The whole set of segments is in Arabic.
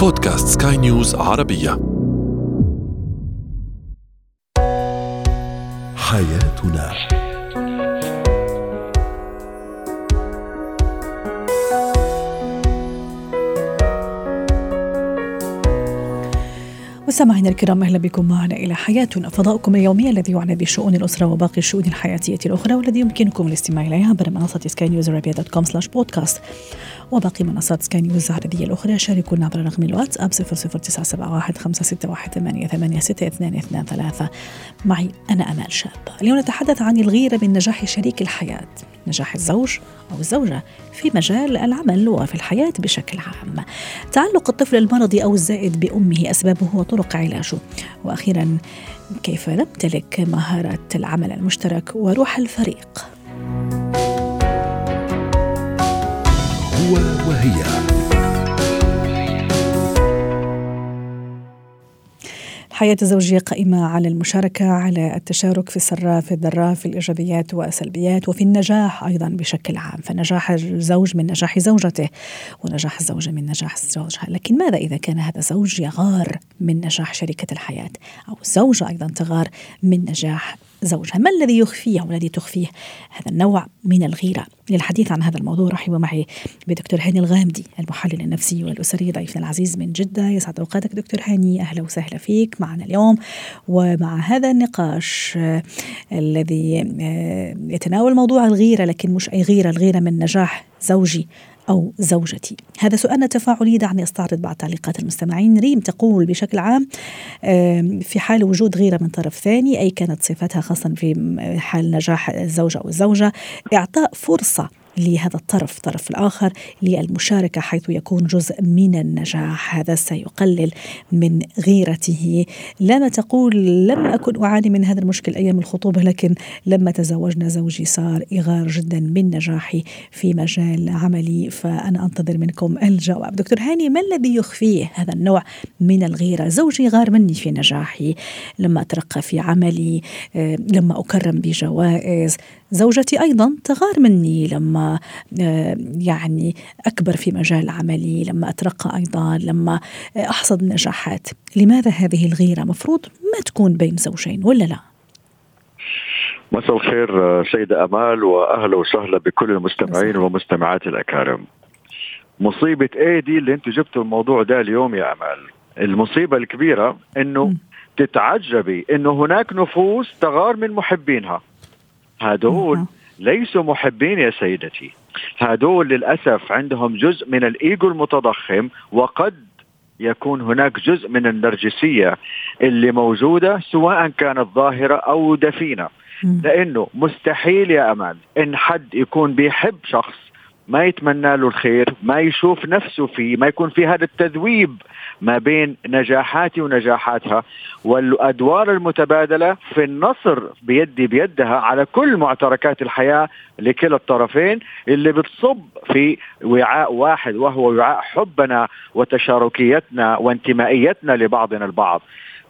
بودكاست سكاي نيوز عربية. حياتنا. مستمعينا الكرام أهلا بكم معنا إلى حياتنا فضاؤكم اليومي الذي يعنى بشؤون الأسرة وباقي الشؤون الحياتية الأخرى والذي يمكنكم الاستماع اليه عبر منصة سكاي نيوز dot com slash podcast وباقي منصات سكاي نيوز العربيه الأخرى. شاركونا عبر رقم الواتساب 00971 561 88 معي أنا آمال شاب. اليوم نتحدث عن الغيرة من نجاح شريك الحياة نجاح الزوج أو الزوجة في مجال العمل وفي الحياة بشكل عام. تعلق الطفل المرضي أو الزائد بأمه أسبابه وطرق علاجه. وأخيرا كيف نمتلك مهارة العمل المشترك وروح الفريق؟ وهي الحياة الزوجية قائمة على المشاركة على التشارك في السراء في الضراء في الإيجابيات والسلبيات وفي النجاح أيضا بشكل عام. فنجاح الزوج من نجاح زوجته ونجاح الزوجة من نجاح زوجها. لكن ماذا إذا كان هذا الزوج يغار من نجاح شريكة الحياة؟ أو الزوجة أيضا تغار من نجاح زوجها. ما الذي يخفيه والذي تخفيه؟ هذا النوع من الغيرة للحديث عن هذا الموضوع. رحبوا معي بدكتور هاني الغامدي المحلل النفسي والأسري ضيفنا العزيز من جدة. يسعد أوقاتك دكتور هاني. أهلا وسهلا فيك معنا اليوم. ومع هذا النقاش آه الذي آه يتناول موضوع الغيرة لكن مش أي غيرة الغيرة من نجاح زوجي أو زوجتي. هذا سؤالنا تفاعلي دعني أستعرض بعض تعليقات المستمعين. ريم تقول بشكل عام في حال وجود غيرة من طرف ثاني أي كانت صفتها خاصة في حال نجاح الزوج أو الزوجة إعطاء فرصة لهذا الطرف الطرف الآخر للمشاركة حيث يكون جزء من النجاح. هذا سيقلل من غيرته. لما تقول لم أكن أعاني من هذا المشكل أيام الخطوبة لكن لما تزوجنا زوجي صار إغار جدا من نجاحي في مجال عملي فأنا أنتظر منكم الجواب. دكتور هاني ما الذي يخفيه هذا النوع من الغيرة؟ زوجي غار مني في نجاحي. لما أترقى في عملي. لما أكرم بجوائز. زوجتي أيضا تغار مني. لما يعني أكبر في مجال عملي لما أترقى أيضا لما أحصد نجاحات. لماذا هذه الغيرة؟ مفروض ما تكون بين زوجين ولا لا؟ مساء الخير سيدة أمال وأهلا وسهلا بكل المستمعين ومستمعات الأكارم. مصيبة إيه دي اللي أنتم جبتوا الموضوع ده اليوم يا أمال. المصيبة الكبيرة إنه م. تتعجبي إنه هناك نفوس تغار من محبينها. هدول ليسوا محبين يا سيدتي. هدول للأسف عندهم جزء من الإيجو المتضخم وقد يكون هناك جزء من النرجسية اللي موجودة سواء كانت ظاهرة أو دفينة. لأنه مستحيل يا أمال إن حد يكون بيحب شخص ما يتمنى له الخير ما يشوف نفسه فيه ما يكون في هذا التذويب ما بين نجاحاتي ونجاحاتها. والأدوار المتبادلة في النصر بيدي بيدها على كل معتركات الحياة لكلا الطرفين اللي بتصب في وعاء واحد وهو وعاء حبنا وتشاركيتنا وانتمائيتنا لبعضنا البعض.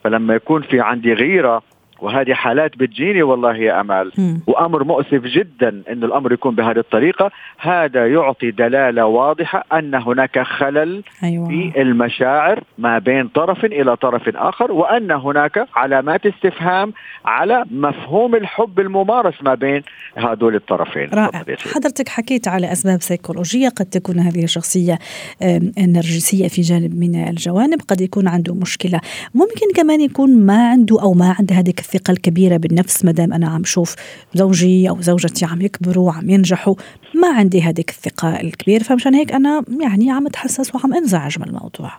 فلما يكون في عندي غيرة وهذه حالات بتجيني والله يا أمال. م. وأمر مؤسف جدا إن الأمر يكون بهذه الطريقة. هذا يعطي دلالة واضحة أن هناك خلل أيوة. في المشاعر ما بين طرف إلى طرف آخر وأن هناك علامات استفهام على مفهوم الحب الممارس ما بين هذول الطرفين. رائع. حضرتك حكيت على أسباب سيكولوجية قد تكون هذه الشخصية نرجسيه في جانب من الجوانب قد يكون عنده مشكلة. ممكن كمان يكون ما عنده أو ما عنده هذه الثقة الكبيرة بالنفس ما دام أنا عم شوف زوجي أو زوجتي عم يكبروا وعم ينجحوا ما عندي هذيك الثقة الكبيرة. فمشان هيك أنا يعني عم أتحسس وعم أنزعج من الموضوع.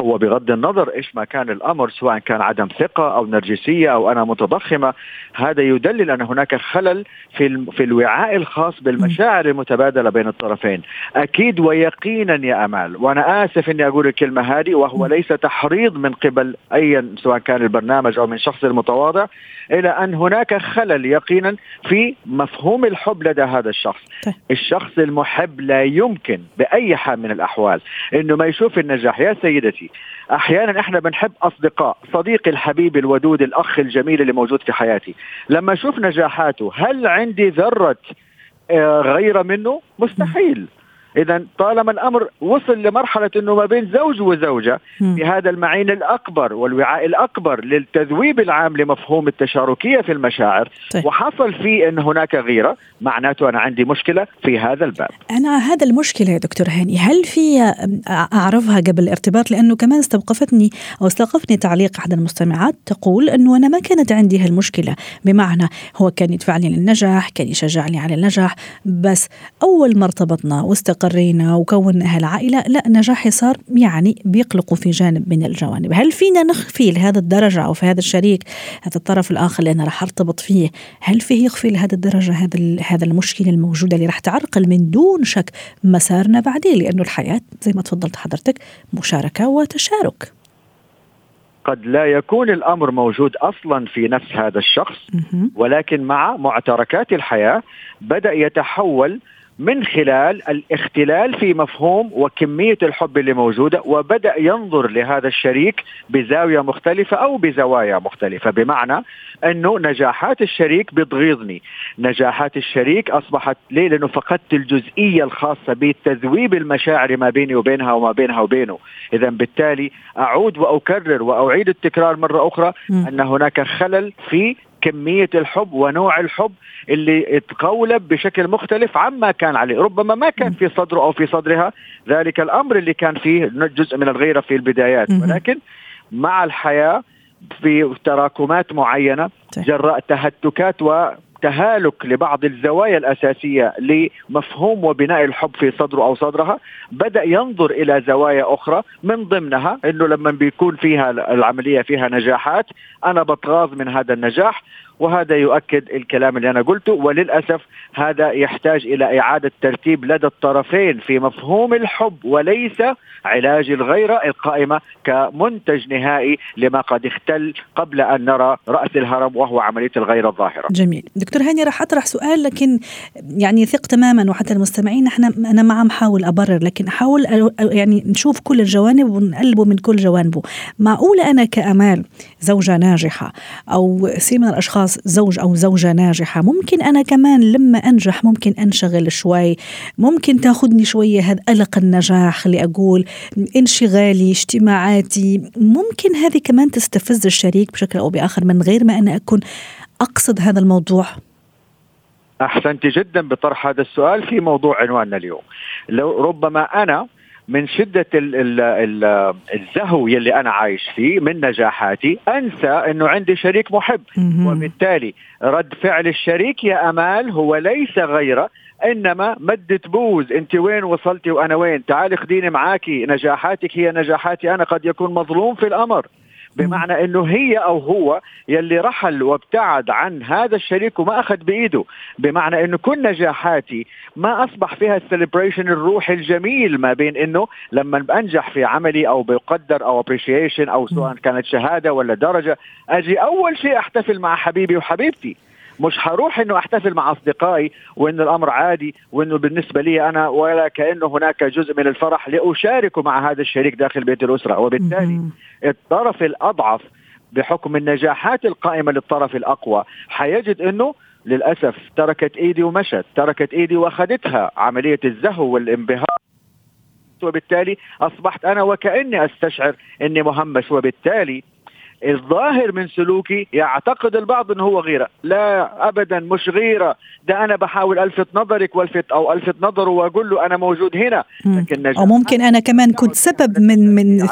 هو بغض النظر إيش ما كان الأمر سواء كان عدم ثقة أو نرجسية أو أنا متضخمة هذا يدلل أن هناك خلل في في الوعاء الخاص بالمشاعر المتبادلة بين الطرفين. أكيد ويقينا يا أمال وأنا آسف إني أقول الكلمة هذه وهو ليس تحريض من قبل أي سواء كان البرنامج أو من شخص المتواضع إلى أن هناك خلل يقينا في مفهوم الحب لدى هذا الشخص. الشخص المحب لا يمكن بأي حال من الأحوال إنه ما يشوف النجاح. يا سيدتي أحيانا إحنا بنحب أصدقاء صديقي الحبيب الودود الأخ الجميل اللي موجود في حياتي. لما أشوف نجاحاته هل عندي ذرة غيره منه؟ مستحيل. إذا طالما الأمر وصل لمرحلة إنه ما بين زوج وزوجة في هذا المعين الأكبر والوعاء الأكبر للتذويب العام لمفهوم التشاركية في المشاعر. طيب. وحصل في إن هناك غيرة. معناته أنا عندي مشكلة في هذا الباب. أنا هذا المشكلة يا دكتور هاني هل في أعرفها قبل الارتباط لأنه كمان استوقفتني أو استوقفني تعليق احد المستمعات تقول إنه أنا ما كانت عندي هالمشكلة. بمعنى هو كان يدفعني للنجاح كان يشجعني على النجاح بس أول ما ارتبطنا واستقرينا وكونا هالعائله لا نجاحي صار يعني بيقلقوا في جانب من الجوانب. هل فينا نخفي لهذا الدرجة أو في هذا الشريك هذا الطرف الآخر اللي أنا رح أرتبط فيه هل فيه يخفي لهذا الدرجة هذا هذا المشكلة الموجودة اللي رح تعرقل من دون شك مسارنا بعدين؟ لأنه الحياة زي ما تفضلت حضرتك مشاركة وتشارك. قد لا يكون الأمر موجود أصلا في نفس هذا الشخص ولكن مع معتركات الحياة بدأ يتحول من خلال الاختلال في مفهوم وكمية الحب اللي موجودة وبدأ ينظر لهذا الشريك بزاوية مختلفة أو بزوايا مختلفة. بمعنى أنه نجاحات الشريك بتغيظني. نجاحات الشريك أصبحت ليه؟ لأنه فقدت الجزئية الخاصة بتذويب المشاعر ما بيني وبينها وما بينها وبينه. اذا بالتالي أعود وأكرر وأعيد التكرار مرة أخرى أن هناك خلل في كمية الحب ونوع الحب اللي تقولب بشكل مختلف عما كان عليه. ربما ما كان في صدره أو في صدرها. ذلك الأمر اللي كان فيه جزء من الغيرة في البدايات. ولكن مع الحياة في تراكمات معينة. جراء تهتكات و تهالك لبعض الزوايا الأساسية لمفهوم وبناء الحب في صدره أو صدرها بدأ ينظر إلى زوايا أخرى من ضمنها إنه لما بيكون فيها العملية فيها نجاحات أنا بتغاظ من هذا النجاح وهذا يؤكد الكلام اللي أنا قلته. وللأسف هذا يحتاج إلى إعادة ترتيب لدى الطرفين في مفهوم الحب وليس علاج الغيرة القائمة كمنتج نهائي لما قد اختل قبل أن نرى رأس الهرم وهو عملية الغيرة الظاهرة. جميل، دكتور هاني راح أطرح سؤال لكن يعني ثق تماما وحتى المستمعين. إحنا أنا ما عم حاول أبرر لكن احاول يعني نشوف كل الجوانب ونقلبه من كل جوانبه، معقولة أنا كأمال زوجة ناجحة أو سي من الأشخاص خلاص زوج أو زوجة ناجحة. ممكن أنا كمان لما أنجح ممكن أنشغل شوي. ممكن تاخذني شوية هذا قلق النجاح خلي أقول انشغالي اجتماعاتي. ممكن هذه كمان تستفز الشريك بشكل أو بآخر من غير ما أنا أكون أقصد هذا الموضوع. أحسنت جدا بطرح هذا السؤال في موضوع عنواننا اليوم. لو ربما أنا من شدة ال ال ال الزهو يلي أنا عايش فيه من نجاحاتي أنسى أنه عندي شريك محب. وبالتالي رد فعل الشريك يا أمال هو ليس غيرة إنما مدة بوز أنت وين وصلتي وأنا وين؟ تعالي خديني معاكي نجاحاتك هي نجاحاتي أنا قد يكون مظلوم في الأمر. بمعنى إنه هي أو هو يلي رحل وابتعد عن هذا الشريك وما أخذ بإيده. بمعنى إنه كل نجاحاتي ما أصبح فيها ال celebration الروحي الجميل ما بين إنه لما بنجح في عملي أو بقدر أو appreciation أو سواء كانت شهادة ولا درجة أجي أول شيء أحتفل مع حبيبي وحبيبتي. مش هروح إنه أحتفل مع أصدقائي وإنه الأمر عادي وإنه بالنسبة لي أنا ولا كأنه هناك جزء من الفرح لاشاركه مع هذا الشريك داخل بيت الأسرة. وبالتالي الطرف الأضعف بحكم النجاحات القائمة للطرف الأقوى حيجد إنه للأسف تركت إيدي ومشت تركت إيدي وأخذتها عملية الزهو والانبهار. وبالتالي أصبحت أنا وكأني أستشعر إني مهمش. وبالتالي الظاهر من سلوكي يعتقد البعض إنه هو غيرة. لا ابدا مش غيرة. ده أنا بحاول ألفت نظرك وألفت أو ألفت نظره وأقول له أنا موجود هنا لكن أو ممكن أنا كمان كنت سبب من من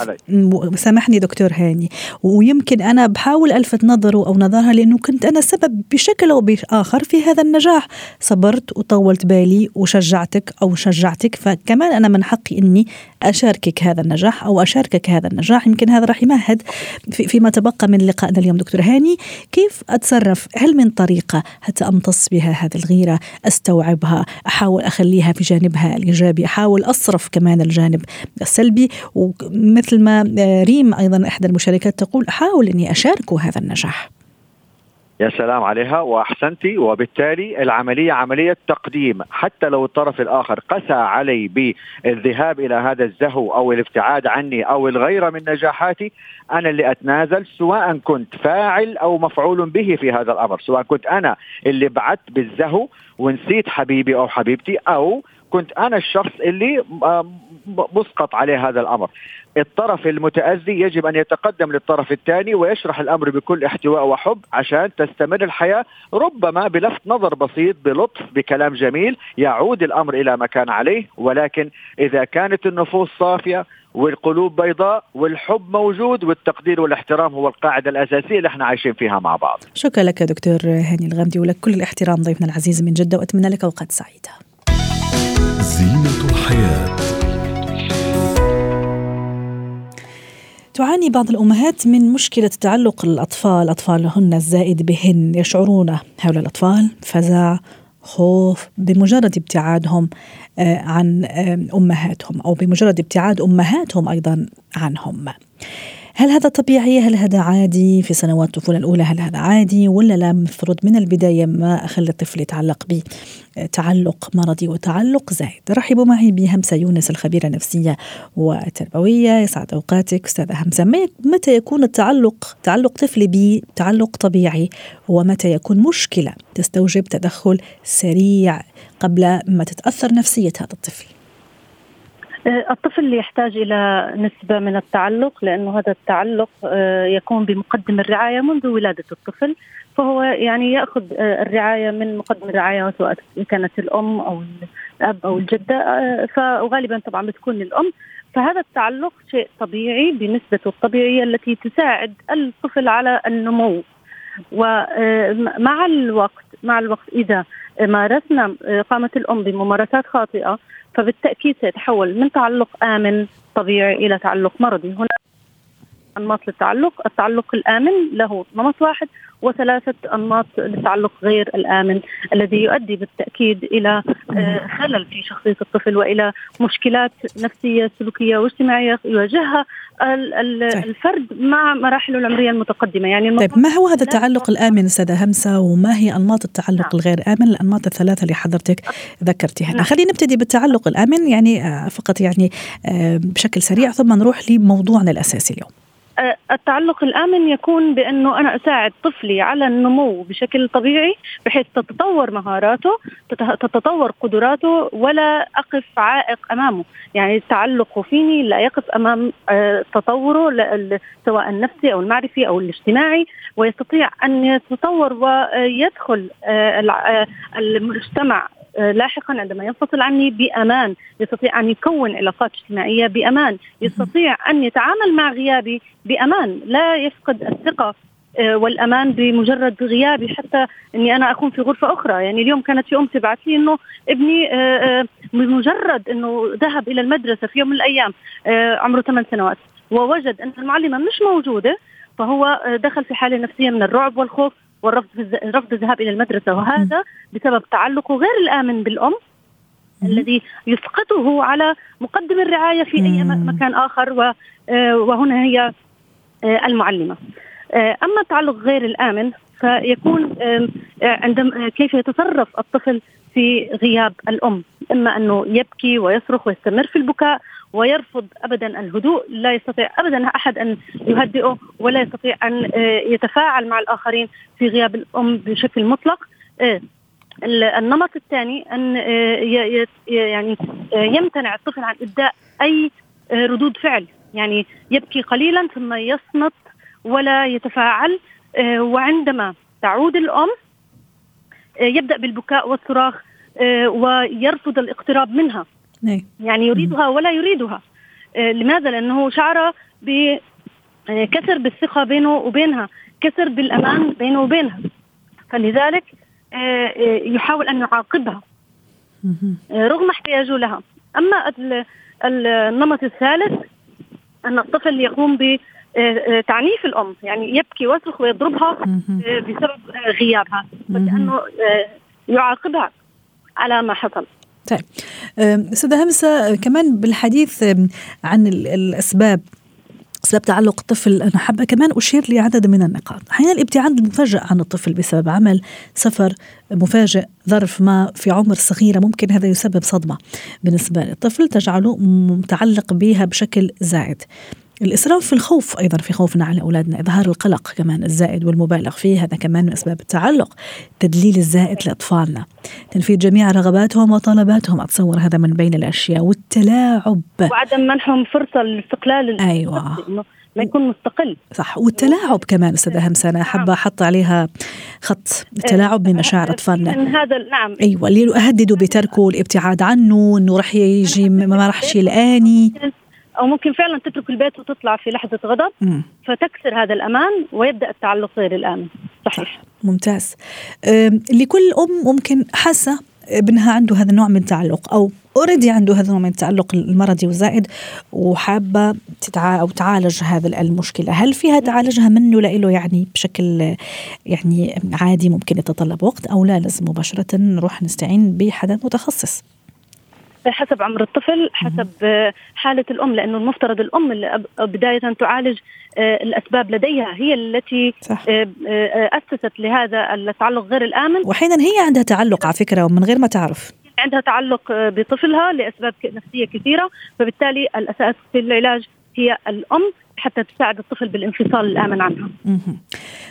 سامحني دكتور هاني. ويمكن أنا بحاول ألفت نظره أو نظرها لأنه كنت أنا سبب بشكل أو بآخر في هذا النجاح. صبرت وطولت بالي وشجعتك أو شجعتك فكمان أنا من حقي إني أشاركك هذا النجاح أو أشاركك هذا النجاح. يمكن هذا راح يمهد في فيما تبقى من لقائنا اليوم. دكتور هاني كيف أتصرف؟ هل من طريقة حتى أمتص بها هذه الغيرة أستوعبها أحاول أخليها في جانبها الإيجابي أحاول أصرف كمان الجانب السلبي؟ ومثل ما ريم أيضا إحدى المشاركات تقول أحاول أني أشاركه هذا النجاح. يا سلام عليها واحسنتي وبالتالي العملية عملية تقديم. حتى لو الطرف الآخر قسى علي بالذهاب إلى هذا الزهو أو الابتعاد عني أو الغيره من نجاحاتي أنا اللي أتنازل سواء كنت فاعل أو مفعول به في هذا الأمر. سواء كنت أنا اللي بعدت بالزهو ونسيت حبيبي أو حبيبتي أو كنت أنا الشخص اللي مسقط عليه هذا الأمر. الطرف المتأذي يجب أن يتقدم للطرف الثاني ويشرح الأمر بكل احتواء وحب عشان تستمر الحياة ربما بلفت نظر بسيط بلطف بكلام جميل يعود الأمر إلى ما كان عليه. ولكن إذا كانت النفوس صافية والقلوب بيضاء والحب موجود والتقدير والاحترام هو القاعدة الأساسية اللي إحنا عايشين فيها مع بعض. شكرا لك دكتور هاني الغامدي ولك كل الاحترام ضيفنا العزيز من جدة وأتمنى لك أوقات سعيدة. زينة الحياة. تعاني بعض الأمهات من مشكلة تعلق الأطفال أطفالهن الزائد بهن يشعرون هؤلاء الأطفال فزع خوف بمجرد ابتعادهم آه، عن أمهاتهم أو بمجرد ابتعاد أمهاتهم أيضا عنهم. هل هذا طبيعي؟ هل هذا عادي في سنوات الطفولة الأولى؟ هل هذا عادي ولا لا مفروض من البداية ما أخلي الطفل يتعلق بتعلق مرضي وتعلق زايد؟ رحبوا معي بهمسة يونس الخبيرة النفسية والتربوية يسعد أوقاتك أستاذة همسة متى يكون التعلق تعلق طفلي بتعلق طبيعي ومتى يكون مشكلة تستوجب تدخل سريع قبل ما تتأثر نفسية هذا الطفل؟ آه، الطفل يحتاج إلى نسبة من التعلق لأنه هذا التعلق آه، يكون بمقدم الرعاية منذ ولادة الطفل فهو يعني يأخذ آه، الرعاية من مقدم الرعاية سواء كانت الأم أو الأب أو الجدة فغالبا طبعا بتكون الأم. فهذا التعلق شيء طبيعي بنسبته الطبيعية التي تساعد الطفل على النمو. ومع الوقت مع الوقت إذا مارسنا قامت الأم بممارسات خاطئة فبالتأكيد سيتحول من تعلق آمن طبيعي إلى تعلق مرضي. هنا أنماط للتعلق التعلق الآمن له نمط واحد وثلاثة أنماط للتعلق غير الآمن الذي يؤدي بالتأكيد إلى آه، خلل في شخصية الطفل وإلى مشكلات نفسية سلوكية واجتماعية يواجهها طيب. الفرد مع مراحله العمرية المتقدمة يعني طيب ما هو هذا التعلق الآمن أستاذة همسة وما هي أنماط التعلق نعم. الغير آمن الأنماط الثلاثة اللي حضرتك ذكرتيها نعم. خلينا نبتدي بالتعلق الآمن يعني آه، فقط يعني آه، بشكل سريع ثم نروح لموضوعنا الأساسي اليوم التعلق الامن يكون بأنه أنا أساعد طفلي على النمو بشكل طبيعي بحيث تتطور مهاراته تتطور قدراته ولا أقف عائق أمامه. يعني تعلقه فيني لا يقف أمام آه، تطوره سواء النفسي أو المعرفي أو الاجتماعي ويستطيع أن يتطور ويدخل آه، المجتمع آه، لاحقا عندما ينفصل عني بأمان، يستطيع أن يكون علاقات اجتماعية بأمان، يستطيع أن يتعامل مع غيابي بأمان، لا يفقد الثقة آه، والأمان بمجرد غيابي حتى إني أنا أكون في غرفة أخرى، يعني اليوم كانت في ام تبعث لي إنه ابني آه، بمجرد إنه ذهب إلى المدرسة في يوم من الأيام عمره ثمان سنوات ووجد أن المعلمة مش موجودة فهو دخل في حالة نفسية من الرعب والخوف. والرفض رفض الذهاب إلى المدرسة وهذا بسبب تعلقه غير الآمن بالأم الذي يسقطه على مقدم الرعاية في أي مكان آخر آه، وهنا هي آه، المعلمة. آه، أما التعلق غير الآمن فيكون عندما كيف يتصرف الطفل في غياب الأم، إما أنه يبكي ويصرخ ويستمر في البكاء ويرفض ابدا الهدوء لا يستطيع ابدا أحد أن يهدئه ولا يستطيع أن آه، يتفاعل مع الآخرين في غياب الأم بشكل مطلق. آه، النمط الثاني أن آه، يعني يمتنع الطفل عن إبداء أي ردود فعل. يعني يبكي قليلا ثم يصمت ولا يتفاعل. وعندما تعود الأم يبدأ بالبكاء والصراخ ويرفض الاقتراب منها. نعم. يعني يريدها ولا يريدها. آه، لماذا؟ لأنه شعر بكسر آه، بالثقة بينه وبينها كسر بالأمان بينه وبينها. فلذلك آه، يحاول أن يعاقبها. رغم احتياجه لها. أما النمط الثالث أن الطفل يقوم بتعنيف الأم. يعني يبكي ويصرخ ويضربها بسبب غيابها. لأنه يعاقبها على ما حصل. طيب. أستاذة همسة كمان بالحديث عن الأسباب أسباب تعلق الطفل أنا حابة كمان أشير لعدد من النقاط. أحيانا الابتعاد المفاجئ عن الطفل بسبب عمل سفر مفاجئ ظرف ما في عمر صغيرة ممكن هذا يسبب صدمة بالنسبة للطفل تجعله متعلق بها بشكل زائد. الإسراف في الخوف أيضا في خوفنا على أولادنا. إظهار القلق كمان الزائد والمبالغ فيه هذا كمان من أسباب التعلق. تدليل الزائد لأطفالنا. تنفيذ جميع رغباتهم وطلباتهم. أتصور هذا من بين الأشياء والتلاعب. وعدم منحهم فرصة للاستقلال أيوة. ما يكون مستقل. صح. والتلاعب كمان استاذه همسه احب أحط عليها خط التلاعب بمشاعر أطفالنا. هذا نعم. أيوه. اللي يهددوا بتركه والابتعاد عنه إنه راح يجي ما راح يلقاني أو ممكن فعلا تترك البيت وتطلع في لحظة غضب م. فتكسر هذا الأمان ويبدأ التعلق غير الآمن صحيح ممتاز لكل أم ممكن حاسة ابنها عنده هذا النوع من التعلق أو اوريدي عنده هذا النوع من التعلق المرضي والزائد وحابة تتع... أو تعالج هذا المشكلة، هل فيها تعالجها منه لإله يعني بشكل يعني عادي ممكن يتطلب وقت أو لا لازم مباشرة نروح نستعين بحدا متخصص؟ حسب عمر الطفل حسب حالة الأم لأنه المفترض الأم اللي بداية تعالج آه، الأسباب لديها هي التي صح. آه، آه، أسست لهذا التعلق غير الآمن. وأحيانا هي عندها تعلق على فكرة ومن غير ما تعرف. عندها تعلق بطفلها لأسباب نفسية كثيرة فبالتالي الأساس في العلاج هي الأم حتى تساعد الطفل بالانفصال الآمن عنها.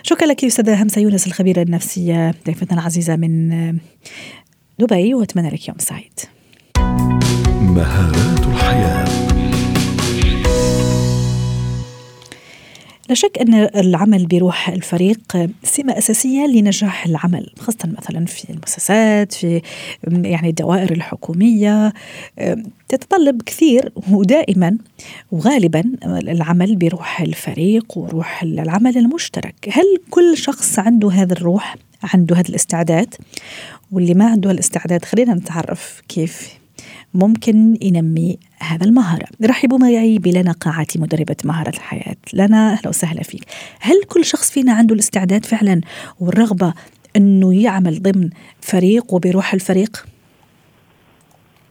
شكرا لك أستاذة همسة يونس الخبيرة النفسية ضيفتنا العزيزة من دبي وأتمنى لك يوم سعيد. مهارات الحياة. لا شك أن العمل بروح الفريق سمة أساسية لنجاح العمل خاصة مثلا في المؤسسات في يعني الدوائر الحكومية. تتطلب كثير ودائما وغالبا العمل بروح الفريق وروح العمل المشترك. هل كل شخص عنده هذا الروح عنده هذا الاستعداد؟ واللي ما عنده الاستعداد خلينا نتعرف كيف ممكن ينمي هذا المهارة. رحبوا معي بلنا قاعتي مدربة مهارة الحياة. لنا أهلا وسهلا فيك. هل كل شخص فينا عنده الاستعداد فعلا والرغبة أنه يعمل ضمن فريق وبروح الفريق؟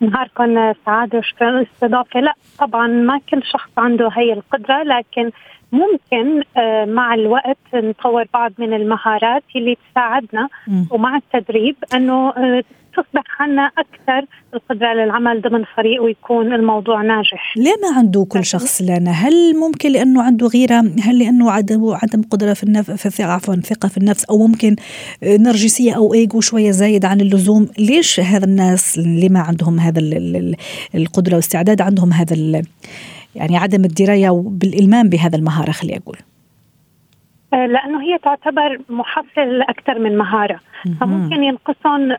نهاركم سعادة وشكرا. للاستضافة لا طبعا ما كل شخص عنده هي القدرة لكن ممكن آه، مع الوقت نطور بعض من المهارات اللي تساعدنا ومع التدريب أنه آه، تصبح عنا أكثر القدرة للعمل ضمن فريق ويكون الموضوع ناجح. ليه ما عنده كل شخص لنا؟ هل ممكن لأنه عنده غيرة؟ هل لأنه عدم عدم قدرة في النفس في عفوا ثقة في النفس أو ممكن آه، نرجسية أو إيجو شوية زايد عن اللزوم؟ ليش هذا الناس اللي ما عندهم هذا القدرة والاستعداد عندهم هذا يعني عدم الدراية بالالمام بهذا المهارة خلي أقول. آه، لأنه هي تعتبر محصل أكثر من مهارة. فممكن ينقصهم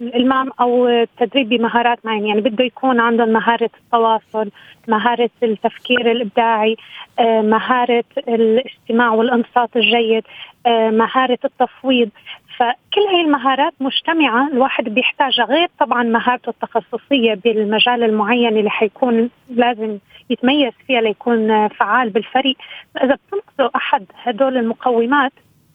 الالمام أو التدريب بمهارات معينة. يعني بده يكون عندهم مهارة التواصل مهارة التفكير الإبداعي آه، مهارة الاستماع والانصات الجيد آه، مهارة التفويض. فكل هاي المهارات مجتمعة الواحد بيحتاجها غير طبعا مهارته التخصصية بالمجال المعين اللي حيكون لازم يتميز فيها ليكون فعال بالفريق. فإذا بتنقصه أحد هدول المقومات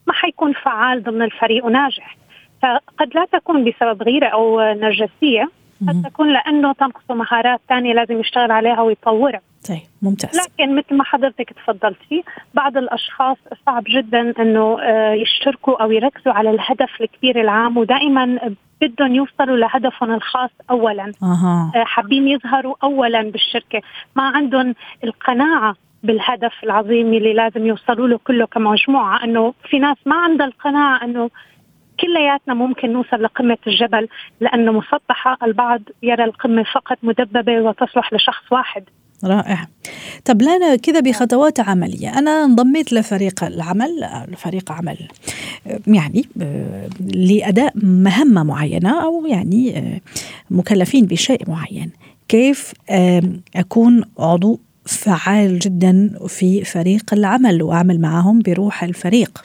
ما حيكون فعال ضمن الفريق وناجح. فقد لا تكون بسبب غيرة أو نرجسية قد تكون لأنه تنقصه مهارات ثانية لازم يشتغل عليها ويطورها. طيب ممتاز. لكن مثل ما حضرتك تفضلتي بعض الأشخاص صعب جدا إنه آه، يشتركوا أو يركزوا على الهدف الكبير العام ودائما بدهم يوصلوا لهدفهم الخاص اولا. أه. حابين يظهروا اولا بالشركة. ما عندهم القناعة بالهدف العظيم اللي لازم يوصلوا له كله كمجموعة إنه في ناس ما عندها القناعة إنه كلياتنا ممكن نوصل لقمة الجبل لأنه مسطحة البعض يرى القمة فقط مدببة وتصلح لشخص واحد. رائع. طب لنا كذا بخطوات عملية. أنا انضميت لفريق العمل لفريق عمل يعني لأداء مهمة معينة أو يعني مكلفين بشيء معين. كيف أكون عضو فعال جدا في فريق العمل وأعمل معهم بروح الفريق؟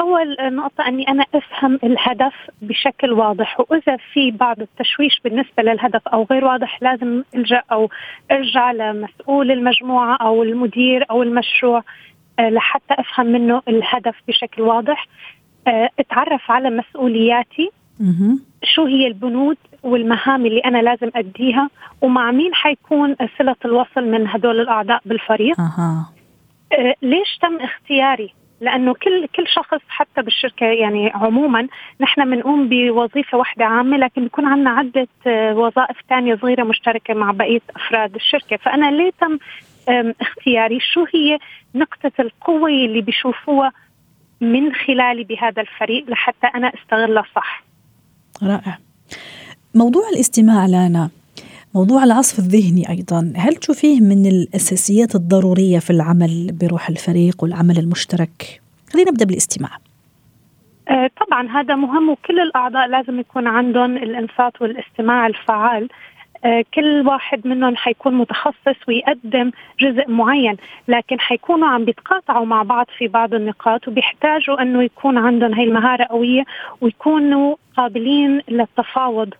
أول نقطة أني أنا أفهم الهدف بشكل واضح وإذا في بعض التشويش بالنسبة للهدف أو غير واضح لازم ألجأ أو أرجع لمسؤول المجموعة أو المدير أو المشروع آه، لحتى أفهم منه الهدف بشكل واضح. آه، أتعرف على مسؤولياتي. شو هي البنود والمهام اللي أنا لازم أديها ومع مين حيكون صلة الوصل من هدول الأعضاء بالفريق؟ أه. ليش تم اختياري؟ لأنه كل كل شخص حتى بالشركة يعني عموما نحن بنقوم بوظيفة واحدة عامة لكن بيكون عندنا عدة آه، وظائف ثانية صغيرة مشتركة مع بقية أفراد الشركة. فأنا ليه تم اختياري؟ شو هي نقطة القوة اللي بيشوفوها من خلالي بهذا الفريق لحتى أنا أستغلها صح؟ رائع. موضوع الاستماع لانا موضوع العصف الذهني أيضا هل تشوفيه من الأساسيات الضرورية في العمل بروح الفريق والعمل المشترك؟ خلينا نبدأ بالاستماع. آه، طبعا هذا مهم وكل الأعضاء لازم يكون عندهم الإنصات والاستماع الفعال. آه، كل واحد منهم حيكون متخصص ويقدم جزء معين لكن حيكونوا عم بيتقاطعوا مع بعض في بعض النقاط وبيحتاجوا إنه يكون عندهم هاي المهارة قوية ويكونوا قابلين للتفاوض.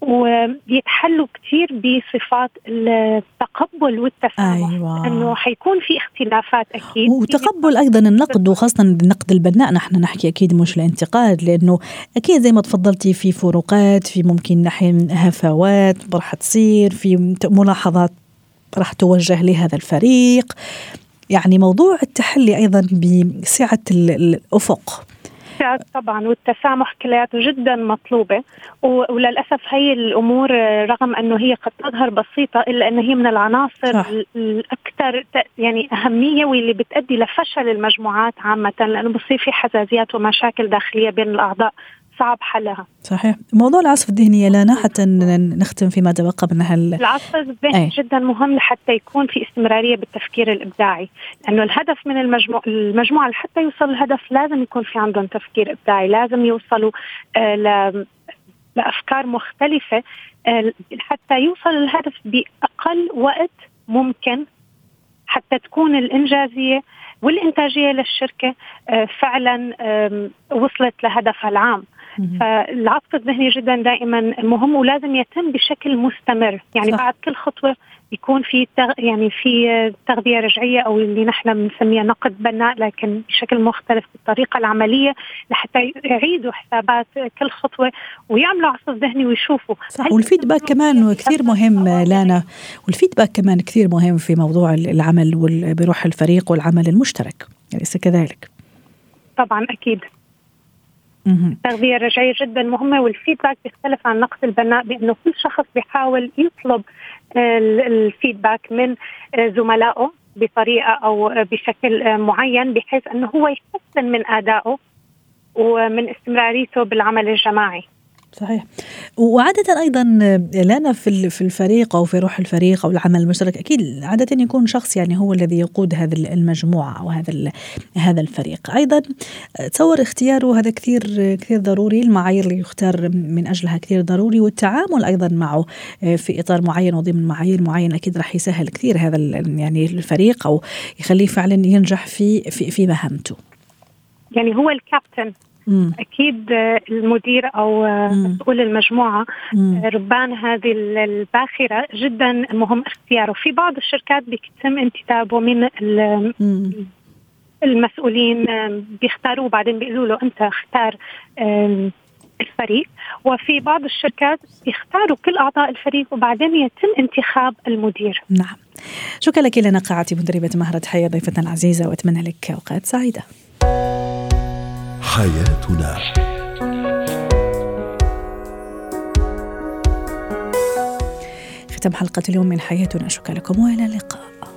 وبيتحلوا كثير بصفات التقبل والتسامح أيوة. انه حيكون في اختلافات أكيد. وتقبل أيضا النقد وخاصة النقد البناء. نحن نحكي أكيد مش الانتقاد لأنه أكيد زي ما تفضلتي في فروقات في ممكن نحن هفوات راح تصير في ملاحظات راح توجه لهذا الفريق. يعني موضوع التحلي أيضا بسعة الأفق. الابتعاد طبعا والتسامح كلياته جدا مطلوبة وللأسف هي الأمور رغم أنه هي قد تظهر بسيطة إلا أنه هي من العناصر صح. الأكثر يعني أهمية واللي بتؤدي لفشل المجموعات عامة لأنه بصير في حزازيات ومشاكل داخلية بين الأعضاء صعب حلها. صحيح. موضوع العصف الذهني يا لانا حتى نختم فيما تبقى من هال العصف الذهني. جدا مهم لحتى يكون في استمرارية بالتفكير الإبداعي لأنه الهدف من المجموع المجموعة لحتى يوصل الهدف لازم يكون في عندهم تفكير إبداعي لازم يوصلوا آه ل لأفكار مختلفة آه حتى يوصل الهدف بأقل وقت ممكن حتى تكون الإنجازية والإنتاجية للشركة آه، فعلا وصلت لهدفها العام. فالعصف الذهني جدا دائما مهم ولازم يتم بشكل مستمر. يعني صح. بعد كل خطوة يكون في تغ... يعني في تغذية رجعية أو اللي نحن بنسميها نقد بناء لكن بشكل مختلف بالطريقة العملية لحتى يعيدوا حسابات كل خطوة ويعملوا عصف ذهني ويشوفوا. صح والفيدباك كمان كثير مهم لانا. والفيدباك كمان كثير مهم في موضوع العمل بروح الفريق والعمل المشترك. أليس كذلك؟ طبعا أكيد. التغذية الرجعية جدا مهمة والفيدباك بيختلف عن نقد البناء بأنه كل شخص بيحاول يطلب الفيدباك من زملائه بطريقة أو بشكل معين بحيث أنه هو يحسن من أدائه ومن استمراريته بالعمل الجماعي. صحيح. وعادة أيضا لنا في في الفريق أو في روح الفريق أو العمل المشترك أكيد عادة يكون شخص يعني هو الذي يقود هذه المجموعة أو هذا هذا الفريق. أيضا تصور اختياره هذا كثير كثير ضروري المعايير اللي يختار من أجلها كثير ضروري والتعامل أيضا معه في إطار معين وضمن معايير معينة أكيد راح يسهل كثير هذا يعني الفريق أو يخليه فعلا ينجح في في, في مهامته. يعني هو الكابتن. مم. أكيد المدير أو مسؤول المجموعة مم. ربان هذه الباخرة جدا مهم اختياره. في بعض الشركات بيتم انتدابه من المسؤولين بيختاروه بعدين بيقولوا له أنت اختار الفريق. وفي بعض الشركات بيختاروا كل أعضاء الفريق وبعدين يتم انتخاب المدير. نعم. شكرا لك لنا قاعتي مدربة مهرة حياة ضيفتنا العزيزة وأتمنى لك أوقات سعيدة. حياتنا. ختم حلقة اليوم من حياتنا. شكرا لكم وإلى اللقاء.